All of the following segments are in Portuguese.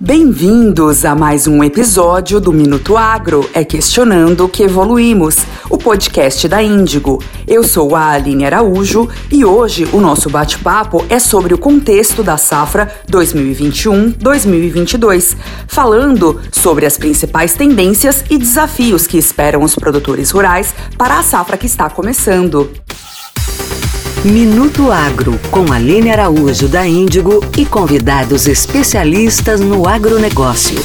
Bem-vindos a mais um episódio do Minuto Agro, é questionando que evoluímos, o podcast da Índigo. Eu sou a Aline Araújo e hoje o nosso bate-papo é sobre o contexto da safra 2021-2022, falando sobre as principais tendências e desafios que esperam os produtores rurais para a safra que está começando. Minuto Agro, com Aline Araújo da Índigo e convidados especialistas no agronegócio.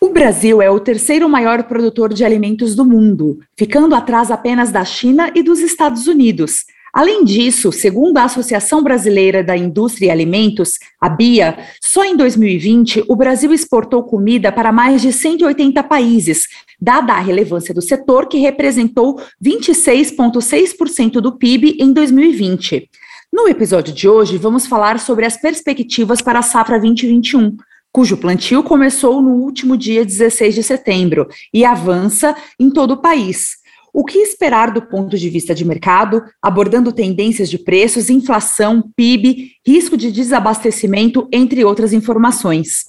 O Brasil é o terceiro maior produtor de alimentos do mundo, ficando atrás apenas da China e dos Estados Unidos. Além disso, segundo a Associação Brasileira da Indústria e Alimentos, a BIA, só em 2020 o Brasil exportou comida para mais de 180 países, dada a relevância do setor que representou 26,6% do PIB em 2020. No episódio de hoje, vamos falar sobre as perspectivas para a safra 2021 cujo plantio começou no último dia 16 de setembro e avança em todo o país. O que esperar do ponto de vista de mercado, abordando tendências de preços, inflação, PIB, risco de desabastecimento, entre outras informações.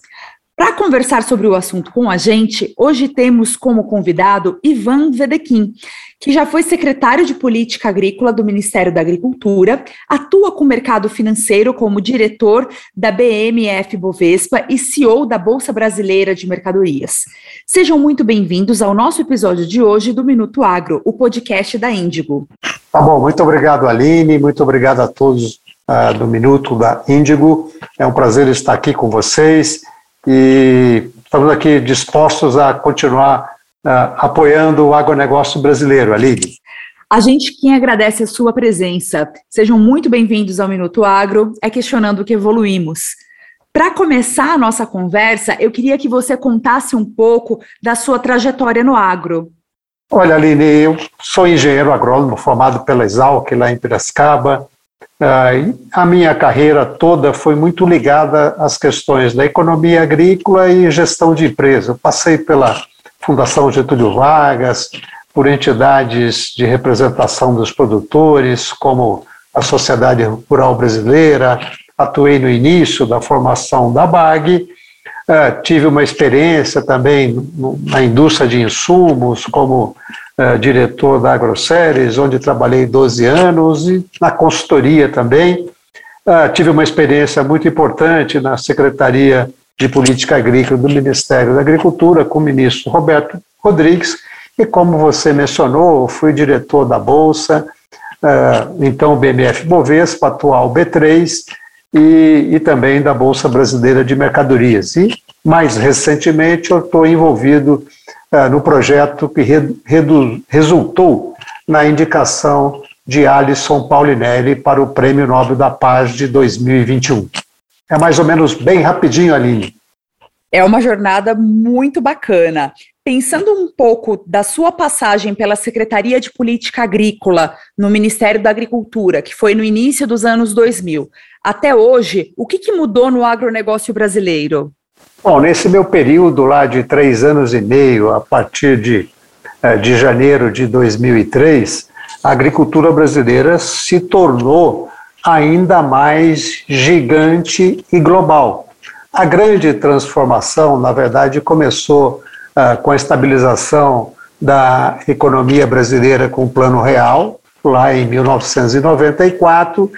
Para conversar sobre o assunto com a gente, hoje temos como convidado Ivan Vedequim, que já foi secretário de Política Agrícola do Ministério da Agricultura, atua com o mercado financeiro como diretor da BMF Bovespa e CEO da Bolsa Brasileira de Mercadorias. Sejam muito bem-vindos ao nosso episódio de hoje do Minuto Agro, o podcast da Índigo. Tá bom, muito obrigado, Aline, muito obrigado a todos uh, do Minuto da Índigo. É um prazer estar aqui com vocês e estamos aqui dispostos a continuar uh, apoiando o agronegócio brasileiro. Aline. A gente quem agradece a sua presença. Sejam muito bem-vindos ao Minuto Agro, é questionando que evoluímos. Para começar a nossa conversa, eu queria que você contasse um pouco da sua trajetória no agro. Olha, Aline, eu sou engenheiro agrônomo formado pela Exalc lá em Piracicaba. Uh, a minha carreira toda foi muito ligada às questões da economia agrícola e gestão de empresa. Eu passei pela Fundação Getúlio Vargas, por entidades de representação dos produtores, como a Sociedade Rural Brasileira, atuei no início da formação da BAG, uh, tive uma experiência também na indústria de insumos, como uh, diretor da AgroSéries, onde trabalhei 12 anos, e na consultoria também. Uh, tive uma experiência muito importante na Secretaria de Política Agrícola do Ministério da Agricultura com o ministro Roberto Rodrigues, e como você mencionou, fui diretor da Bolsa, então BMF Bovespa, atual B3, e, e, também da Bolsa Brasileira de Mercadorias. E, mais recentemente, eu estou envolvido uh, no projeto que re, redu, resultou na indicação de Alisson Paulinelli para o Prêmio Nobel da Paz de 2021. É mais ou menos bem rapidinho, Aline. É uma jornada muito bacana. Pensando um pouco da sua passagem pela Secretaria de Política Agrícola no Ministério da Agricultura, que foi no início dos anos 2000, até hoje, o que, que mudou no agronegócio brasileiro? Bom, nesse meu período lá de três anos e meio, a partir de, eh, de janeiro de 2003, a agricultura brasileira se tornou ainda mais gigante e global. A grande transformação, na verdade, começou uh, com a estabilização da economia brasileira com o Plano Real, lá em 1994,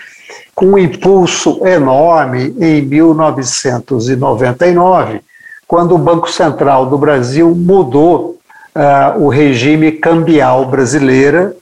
com um impulso enorme em 1999, quando o Banco Central do Brasil mudou uh, o regime cambial brasileira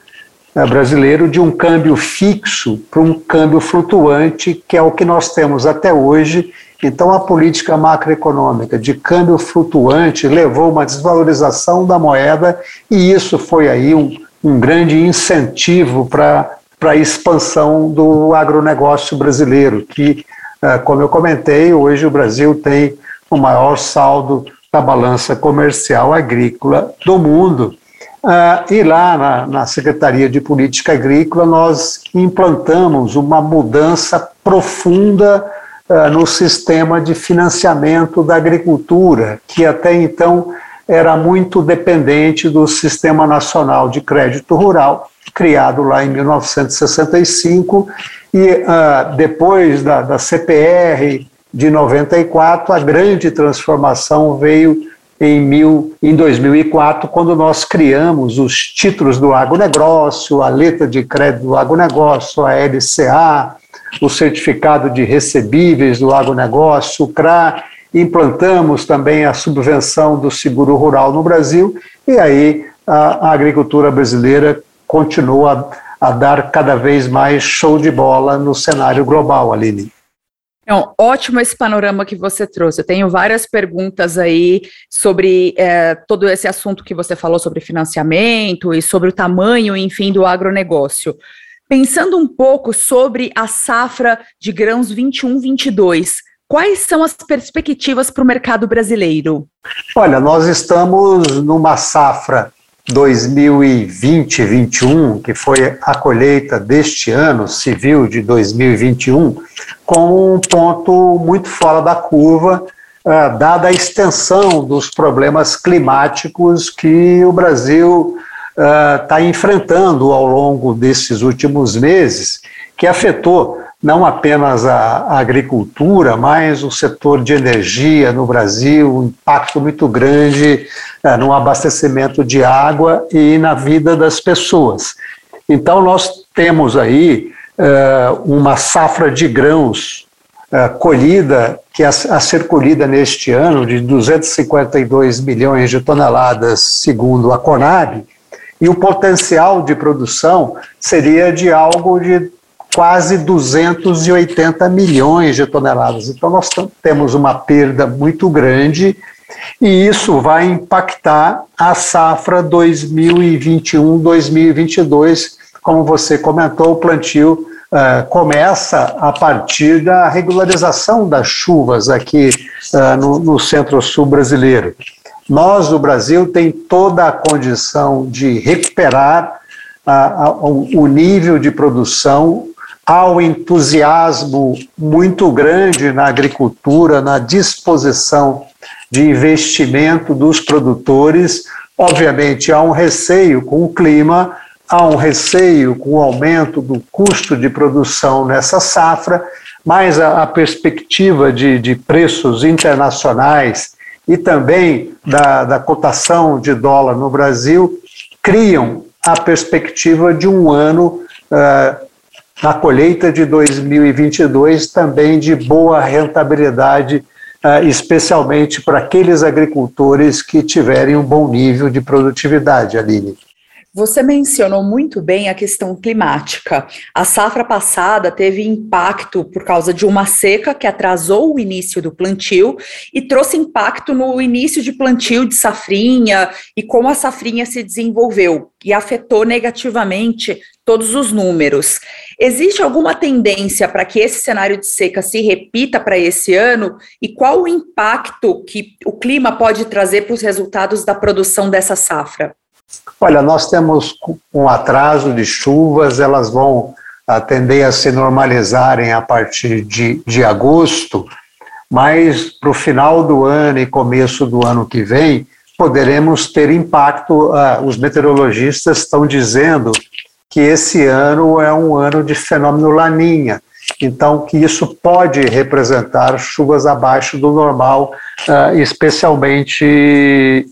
né, brasileiro de um câmbio fixo para um câmbio flutuante, que é o que nós temos até hoje. Então, a política macroeconômica de câmbio flutuante levou uma desvalorização da moeda, e isso foi aí um, um grande incentivo para a expansão do agronegócio brasileiro, que, eh, como eu comentei, hoje o Brasil tem o maior saldo da balança comercial agrícola do mundo. Uh, e lá na, na, Secretaria de Política Agrícola nós implantamos uma mudança profunda no sistema de financiamento da agricultura, que até então era muito dependente do Sistema Nacional de Crédito Rural, criado lá em 1965, e uh, depois da, da CPR de 94, a grande transformação veio em, mil, em 2004, quando nós criamos os títulos do agronegócio, a letra de crédito do agronegócio, a LCA, o certificado de recebíveis do agronegócio, o CRA, implantamos também a subvenção do seguro rural no Brasil, e aí a, a agricultura brasileira continua a, a dar cada vez mais show de bola no cenário global, Aline. Então, ótimo esse panorama que você trouxe. Eu tenho várias perguntas aí sobre é, todo esse assunto que você falou sobre financiamento e sobre o tamanho, enfim, do agronegócio. Pensando um pouco sobre a safra de grãos 21-22, quais são as perspectivas para o mercado brasileiro? Olha, nós estamos numa safra 2020-21, que foi a colheita deste ano civil de 2021, com um ponto muito fora da curva, uh, dada a extensão dos problemas climáticos que o Brasil está uh, enfrentando ao longo desses últimos meses, que afetou não apenas a, a, agricultura, mas o setor de energia no Brasil, um impacto muito grande é, no abastecimento de água e na vida das pessoas. Então, nós temos aí é, uma safra de grãos é, colhida, que a, a ser colhida neste ano, de 252 milhões de toneladas, segundo a Conab, e o potencial de produção seria de algo de quase 280 milhões de toneladas. Então, nós temos uma perda muito grande e isso vai impactar a safra 2021-2022. Como você comentou, o plantio uh, começa a partir da regularização das chuvas aqui uh, no, no centro-sul brasileiro. Nós, o Brasil, tem toda a condição de recuperar o nível de produção há um entusiasmo muito grande na agricultura, na disposição de investimento dos produtores. Obviamente, há um receio com o clima, há um receio com o aumento do custo de produção nessa safra, mas a, a perspectiva de, de, preços internacionais e também da, da cotação de dólar no Brasil criam a perspectiva de um ano uh, na colheita de 2022 também de boa rentabilidade, ah, especialmente para aqueles agricultores que tiverem um bom nível de produtividade, Aline. Você mencionou muito bem a questão climática. A safra passada teve impacto por causa de uma seca que atrasou o início do plantio e trouxe impacto no início de plantio de safrinha e como a safrinha se desenvolveu e afetou negativamente todos os números. Existe alguma tendência para que esse cenário de seca se repita para esse ano? E qual o impacto que o clima pode trazer para os resultados da produção dessa safra? Olha, nós temos um atraso de chuvas, elas vão tender a se normalizarem a partir de, de agosto, mas para o final do ano e começo do ano que vem, poderemos ter impacto. Uh, os meteorologistas estão dizendo que esse ano é um ano de fenômeno laninha, então que isso pode representar chuvas abaixo do normal, uh, especialmente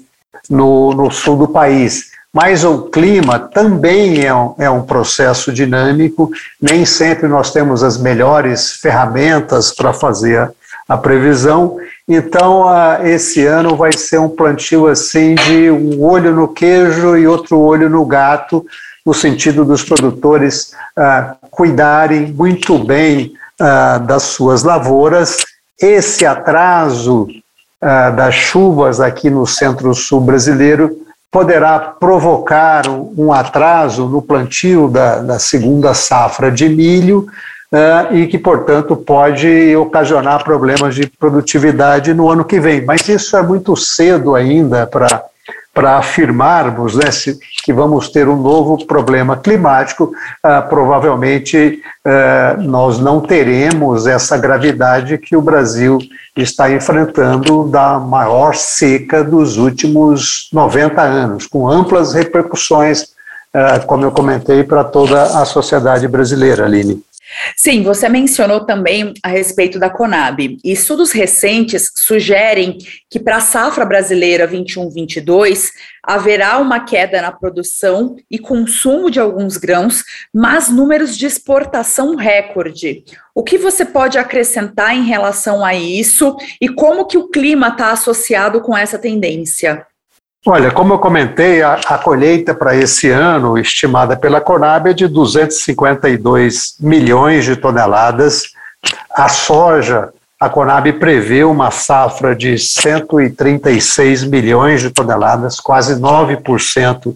no, no sul do país. Mas o clima também é um, é um processo dinâmico, nem sempre nós temos as melhores ferramentas para fazer a previsão. Então, esse ano vai ser um plantio assim de um olho no queijo e outro olho no gato, no sentido dos produtores uh, cuidarem muito bem uh, das suas lavouras. Esse atraso das chuvas aqui no centro-sul brasileiro poderá provocar um atraso no plantio da, da segunda safra de milho uh, e que, portanto, pode ocasionar problemas de produtividade no ano que vem. Mas isso é muito cedo ainda para para afirmarmos né, se, que vamos ter um novo problema climático, ah, provavelmente ah, nós não teremos essa gravidade que o Brasil está enfrentando da maior seca dos últimos 90 anos, com amplas repercussões como eu comentei, para toda a sociedade brasileira, Aline. Sim, você mencionou também a respeito da Conab. Estudos recentes sugerem que para a safra brasileira 21-22 haverá uma queda na produção e consumo de alguns grãos, mas números de exportação recorde. O que você pode acrescentar em relação a isso e como que o clima está associado com essa tendência? Olha, como eu comentei, a, a colheita para esse ano, estimada pela Conab, é de 252 milhões de toneladas. A soja, a Conab prevê uma safra de 136 milhões de toneladas, quase 9%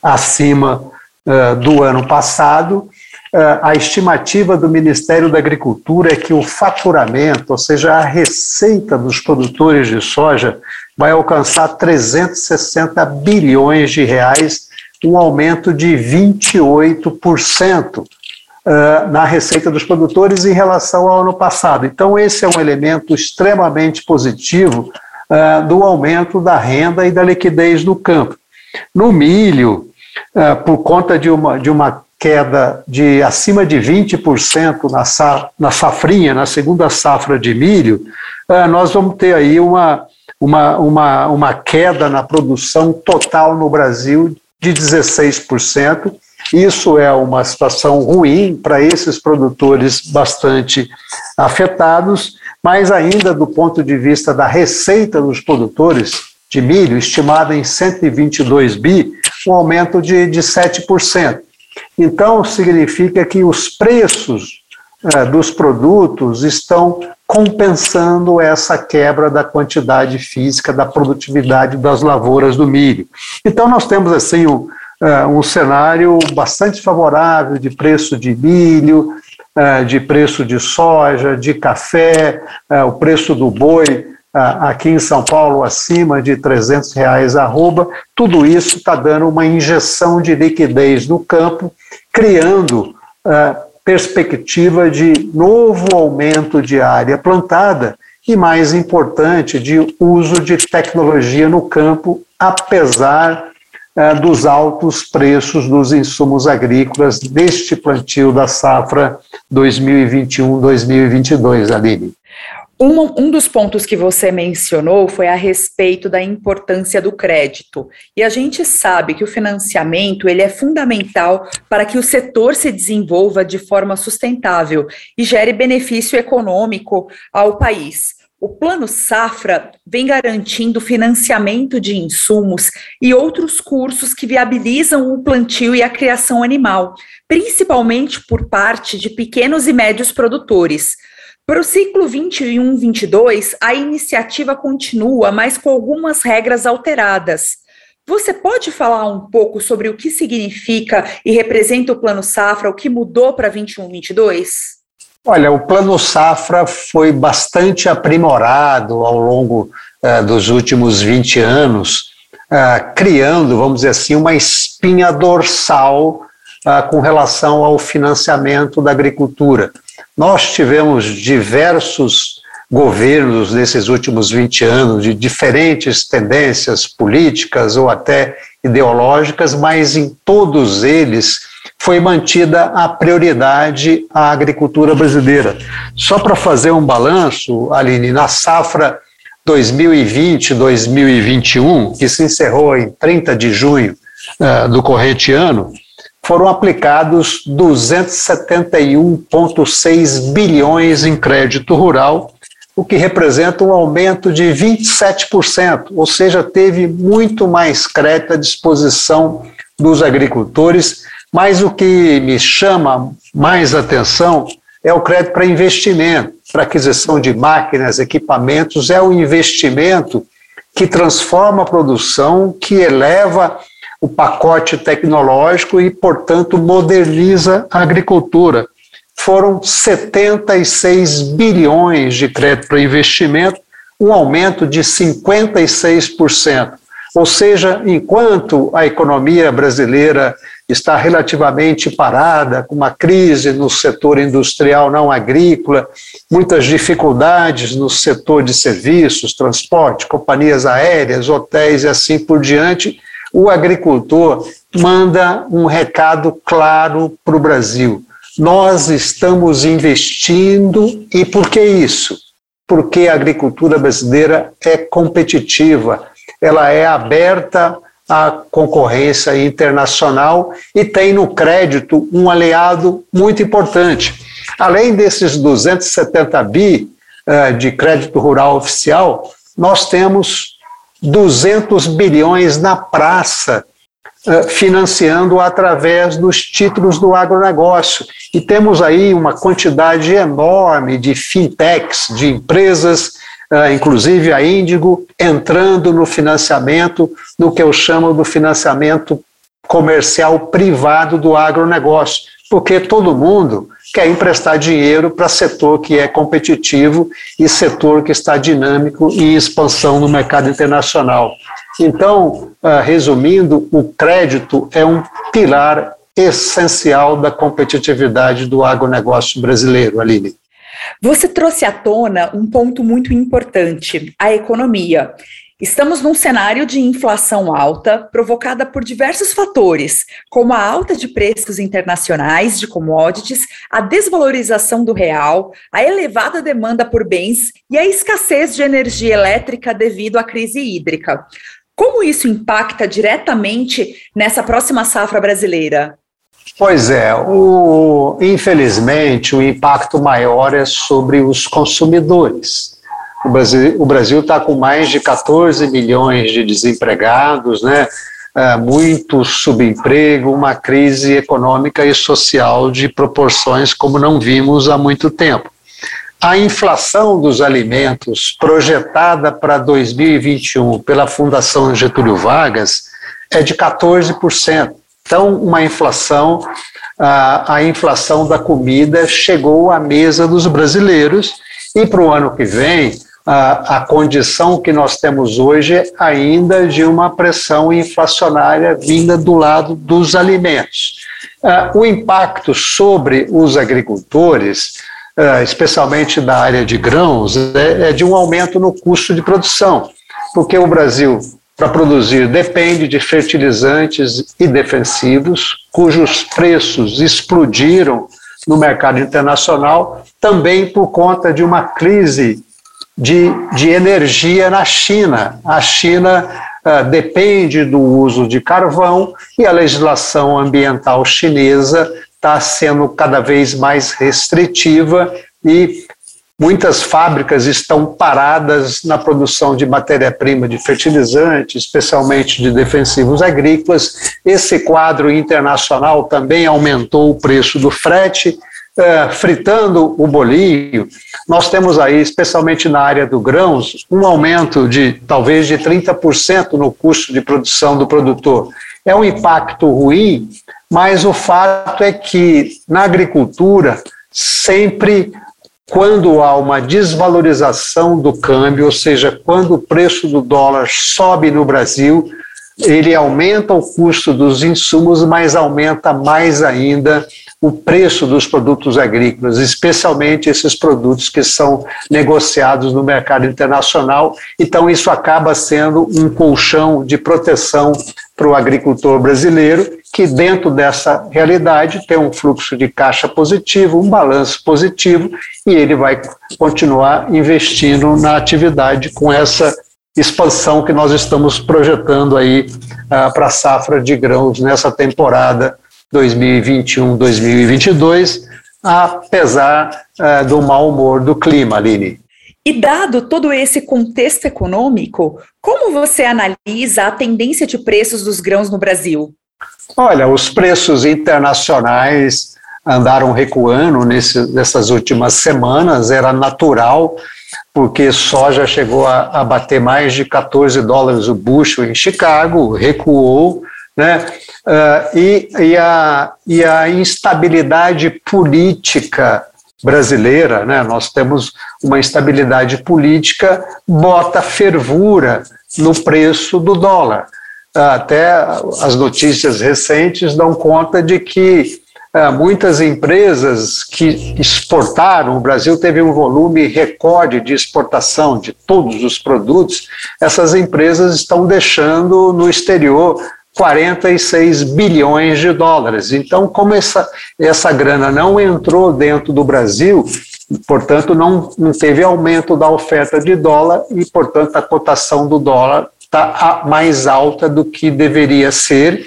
acima uh, do ano passado. Uh, a estimativa do Ministério da Agricultura é que o faturamento, ou seja, a receita dos produtores de soja, vai alcançar 360 bilhões de reais, um aumento de 28% uh, na receita dos produtores em relação ao ano passado. Então, esse é um elemento extremamente positivo uh, do aumento da renda e da liquidez do campo. No milho, uh, por conta de uma, de uma queda de acima de 20% na, sa, na safrinha, na segunda safra de milho, nós vamos ter aí uma, uma, uma, uma queda na produção total no Brasil de 16%. Isso é uma situação ruim para esses produtores bastante afetados, mas ainda do ponto de vista da receita dos produtores de milho, estimada em 122 bi, um aumento de, de 7%. Então, significa que os preços eh, dos produtos estão compensando essa quebra da quantidade física, da produtividade das lavouras do milho. Então, nós temos assim um, uh, um cenário bastante favorável de preço de milho, uh, de preço de soja, de café, uh, o preço do boi aqui em São Paulo acima de 300 reais arroba, tudo isso está dando uma injeção de liquidez no campo, criando perspectiva de novo aumento de área plantada e, mais importante, de uso de tecnologia no campo, apesar eh, dos altos preços dos insumos agrícolas deste plantio da safra 2021-2022, Aline. Um, um, dos pontos que você mencionou foi a respeito da importância do crédito. E a gente sabe que o financiamento ele é fundamental para que o setor se desenvolva de forma sustentável e gere benefício econômico ao país. O Plano Safra vem garantindo financiamento de insumos e outros cursos que viabilizam o plantio e a criação animal, principalmente por parte de pequenos e médios produtores. Para o ciclo 21-22, a iniciativa continua, mas com algumas regras alteradas. Você pode falar um pouco sobre o que significa e representa o Plano Safra, o que mudou para 21-22? Olha, o Plano Safra foi bastante aprimorado ao longo uh, dos últimos 20 anos, uh, criando, vamos dizer assim, uma espinha dorsal uh, com relação ao financiamento da agricultura. Nós tivemos diversos governos nesses últimos 20 anos, de diferentes tendências políticas ou até ideológicas, mas em todos eles foi mantida a prioridade à agricultura brasileira. Só para fazer um balanço, Aline, na safra 2020-2021, que se encerrou em 30 de junho uh, do corrente ano, foram aplicados 271,6 bilhões em crédito rural, o que representa um aumento de 27%, ou seja, teve muito mais crédito à disposição dos agricultores. Mas o que me chama mais atenção é o crédito para investimento, para aquisição de máquinas, equipamentos, é o investimento que transforma a produção, que eleva o pacote tecnológico e, portanto, moderniza a agricultura. Foram 76 bilhões de crédito para investimento, um aumento de 56%. Ou seja, enquanto a economia brasileira está relativamente parada, com uma crise no setor industrial não agrícola, muitas dificuldades no setor de serviços, transporte, companhias aéreas, hotéis e assim por diante, o agricultor manda um recado claro para o Brasil. Nós estamos investindo, e por que isso? Porque a agricultura brasileira é competitiva, ela é aberta à concorrência internacional e tem no crédito um aliado muito importante. Além desses 270 bi uh, de crédito rural oficial, nós temos 200 bilhões na praça uh, financiando através dos títulos do agronegócio. E temos aí uma quantidade enorme de fintechs, de empresas uh, inclusive a Índigo, entrando no financiamento, no que eu chamo do financiamento comercial privado do agronegócio, porque todo mundo quer emprestar dinheiro para setor que é competitivo e setor que está dinâmico e em expansão no mercado internacional. Então, uh, resumindo, o crédito é um pilar essencial da competitividade do agronegócio brasileiro, Aline. Você trouxe à tona um ponto muito importante: a economia. Estamos num cenário de inflação alta, provocada por diversos fatores, como a alta de preços internacionais de commodities, a desvalorização do real, a elevada demanda por bens e a escassez de energia elétrica devido à crise hídrica. Como isso impacta diretamente nessa próxima safra brasileira? Pois é, o, infelizmente o impacto maior é sobre os consumidores. O Brasil está com mais de 14 milhões de desempregados, né? É, muito subemprego, uma crise econômica e social de proporções como não vimos há muito tempo. A inflação dos alimentos projetada para 2021 pela Fundação Getúlio Vargas é de 14%. Então, uma inflação, a, a inflação da comida chegou à mesa dos brasileiros e para o ano que vem, a, a condição que nós temos hoje ainda de uma pressão inflacionária vinda do lado dos alimentos. Uh, o impacto sobre os agricultores, uh, especialmente da área de grãos, é, é de um aumento no custo de produção, porque o Brasil para produzir depende de fertilizantes e defensivos, cujos preços explodiram no mercado internacional, também por conta de uma crise de, de energia na China. A China uh, depende do uso de carvão e a legislação ambiental chinesa está sendo cada vez mais restritiva e Muitas fábricas estão paradas na produção de matéria-prima de fertilizante, especialmente de defensivos agrícolas. Esse quadro internacional também aumentou o preço do frete, uh, fritando o bolinho. Nós temos aí, especialmente na área do grãos, um aumento de talvez de 30% no custo de produção do produtor. É um impacto ruim, mas o fato é que na agricultura sempre quando há uma desvalorização do câmbio, ou seja, quando o preço do dólar sobe no Brasil, ele aumenta o custo dos insumos, mas aumenta mais ainda o preço dos produtos agrícolas, especialmente esses produtos que são negociados no mercado internacional. Então, isso acaba sendo um colchão de proteção para o agricultor brasileiro, que dentro dessa realidade tem um fluxo de caixa positivo, um balanço positivo, e ele vai continuar investindo na atividade com essa expansão que nós estamos projetando aí uh, para a safra de grãos nessa temporada 2021-2022, apesar uh, do mau humor do clima, Aline. E dado todo esse contexto econômico, como você analisa a tendência de preços dos grãos no Brasil? Olha, os preços internacionais andaram recuando nesse, nessas últimas semanas, era natural, porque soja chegou a, a bater mais de 14 dólares o bushel em Chicago, recuou, né? Uh, e, e, a, e a instabilidade política brasileira, né? nós temos uma instabilidade política, bota fervura no preço do dólar. Até as notícias recentes dão conta de que uh, muitas empresas que exportaram, o Brasil teve um volume recorde de exportação de todos os produtos, essas empresas estão deixando no exterior 46 bilhões de dólares. Então, como essa, essa grana não entrou dentro do Brasil, portanto, não, não teve aumento da oferta de dólar e, portanto, a cotação do dólar está mais alta do que deveria ser.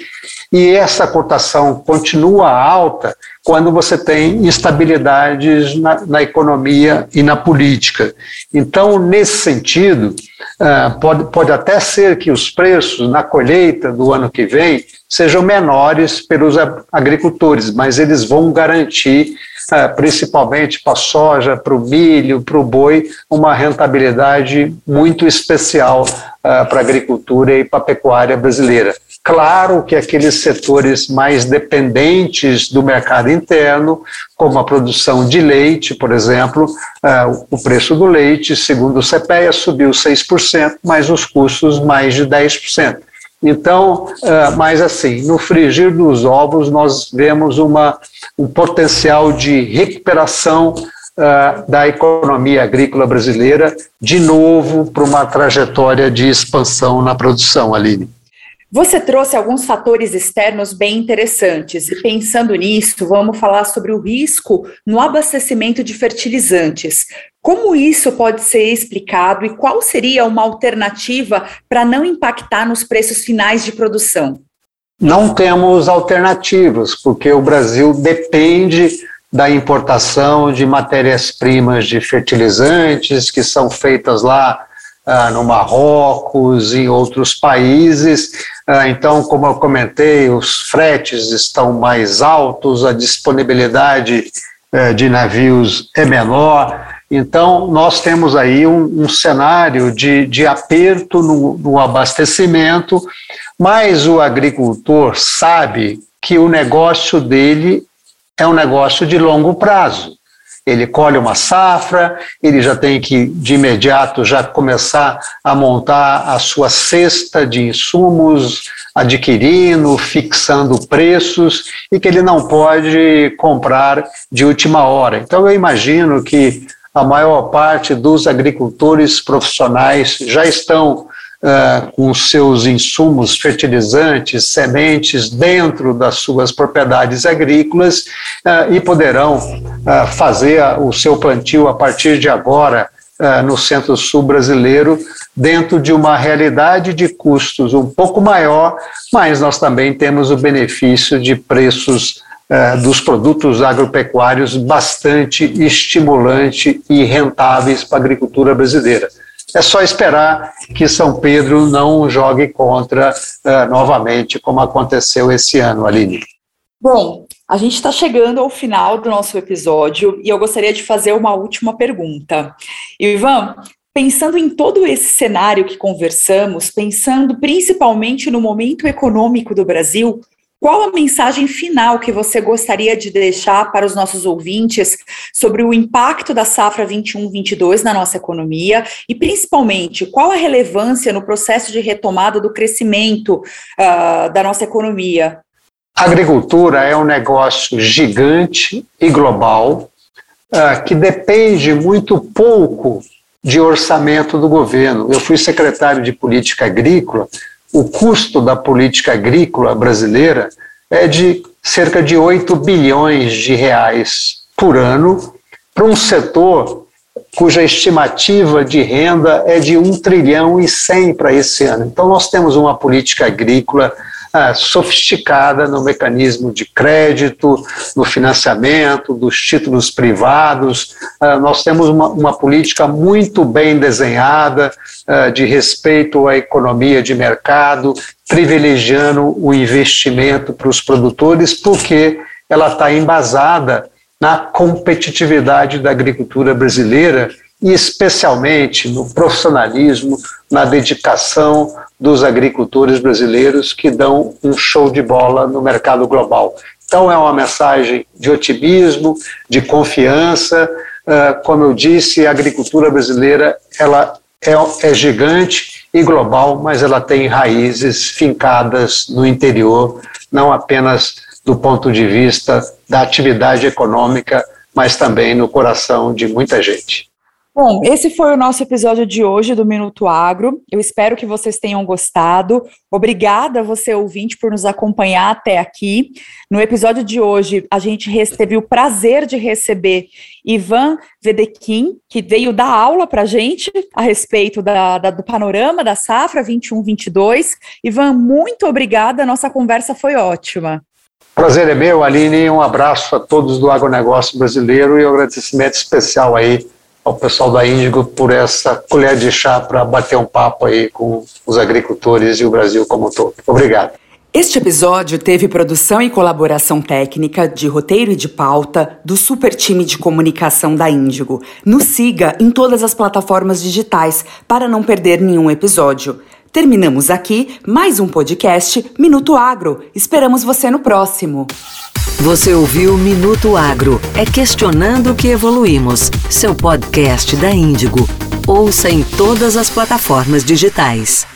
E essa cotação continua alta quando você tem instabilidades na, na economia e na política. Então, nesse sentido, uh, pode, pode até ser que os preços na colheita do ano que vem sejam menores pelos agricultores, mas eles vão garantir uh, principalmente para a soja, para o milho, para o boi, uma rentabilidade muito especial uh, para a agricultura e para a pecuária brasileira. Claro que aqueles setores mais dependentes do mercado interno, como a produção de leite, por exemplo, uh, o preço do leite, segundo o CPEA, subiu 6%, mas os custos mais de 10%. Então, uh, mas assim, no frigir dos ovos, nós vemos uma, um potencial de recuperação uh, da economia agrícola brasileira, de novo, para uma trajetória de expansão na produção, Aline. Você trouxe alguns fatores externos bem interessantes, e pensando nisso, vamos falar sobre o risco no abastecimento de fertilizantes. Como isso pode ser explicado e qual seria uma alternativa para não impactar nos preços finais de produção? Não temos alternativas, porque o Brasil depende da importação de matérias-primas de fertilizantes que são feitas lá ah, no Marrocos, em outros países. Ah, então, como eu comentei, os fretes estão mais altos, a disponibilidade eh, de navios é menor. Então, nós temos aí um, um cenário de, de aperto no, no abastecimento, mas o agricultor sabe que o negócio dele é um negócio de longo prazo. Ele colhe uma safra, ele já tem que, de imediato, já começar a montar a sua cesta de insumos, adquirindo, fixando preços, e que ele não pode comprar de última hora. Então, eu imagino que a maior parte dos agricultores profissionais já estão uh, com seus insumos fertilizantes, sementes dentro das suas propriedades agrícolas uh, e poderão uh, fazer o seu plantio a partir de agora no centro-sul brasileiro, dentro de uma realidade de custos um pouco maior, mas nós também temos o benefício de preços dos produtos agropecuários bastante estimulante e rentáveis para a agricultura brasileira. É só esperar que São Pedro não jogue contra uh, novamente, como aconteceu esse ano, Aline. Bom, a gente está chegando ao final do nosso episódio e eu gostaria de fazer uma última pergunta. Ivan, pensando em todo esse cenário que conversamos, pensando principalmente no momento econômico do Brasil, qual a mensagem final que você gostaria de deixar para os nossos ouvintes sobre o impacto da safra 21-22 na nossa economia e, principalmente, qual a relevância no processo de retomada do crescimento uh, da nossa economia? A agricultura é um negócio gigante e global uh, que depende muito pouco de orçamento do governo. Eu fui secretário de política agrícola o custo da política agrícola brasileira é de cerca de 8 bilhões de reais por ano para um setor cuja estimativa de renda é de 1 trilhão e 100 para esse ano. Então, nós temos uma política agrícola ah, sofisticada no mecanismo de crédito, no financiamento, dos títulos privados. Ah, nós temos uma, uma, política muito bem desenhada ah, de respeito à economia de mercado, privilegiando o investimento para os produtores, porque ela está embasada na competitividade da agricultura brasileira e especialmente no profissionalismo, na dedicação dos agricultores brasileiros que dão um show de bola no mercado global. Então é uma mensagem de otimismo, de confiança. Uh, como eu disse, a agricultura brasileira ela é, é gigante e global, mas ela tem raízes fincadas no interior, não apenas do ponto de vista da atividade econômica, mas também no coração de muita gente. Bom, esse foi o nosso episódio de hoje do Minuto Agro. Eu espero que vocês tenham gostado. Obrigada você ouvinte por nos acompanhar até aqui. No episódio de hoje, a gente teve o prazer de receber Ivan Vedekin, que veio dar aula para a gente a respeito da, da, do panorama da safra 21-22. Ivan, muito obrigada. Nossa conversa foi ótima. Prazer é meu, Aline. Um abraço a todos do agronegócio brasileiro e um agradecimento especial aí ao pessoal da Índigo por essa colher de chá para bater um papo aí com os agricultores e o Brasil como um todo. Obrigado. Este episódio teve produção e colaboração técnica de roteiro e de pauta do super time de comunicação da Índigo. Nos siga em todas as plataformas digitais para não perder nenhum episódio. Terminamos aqui mais um podcast Minuto Agro. Esperamos você no próximo. Você ouviu Minuto Agro. É questionando que evoluímos. Seu podcast da Índigo. Ouça em todas as plataformas digitais.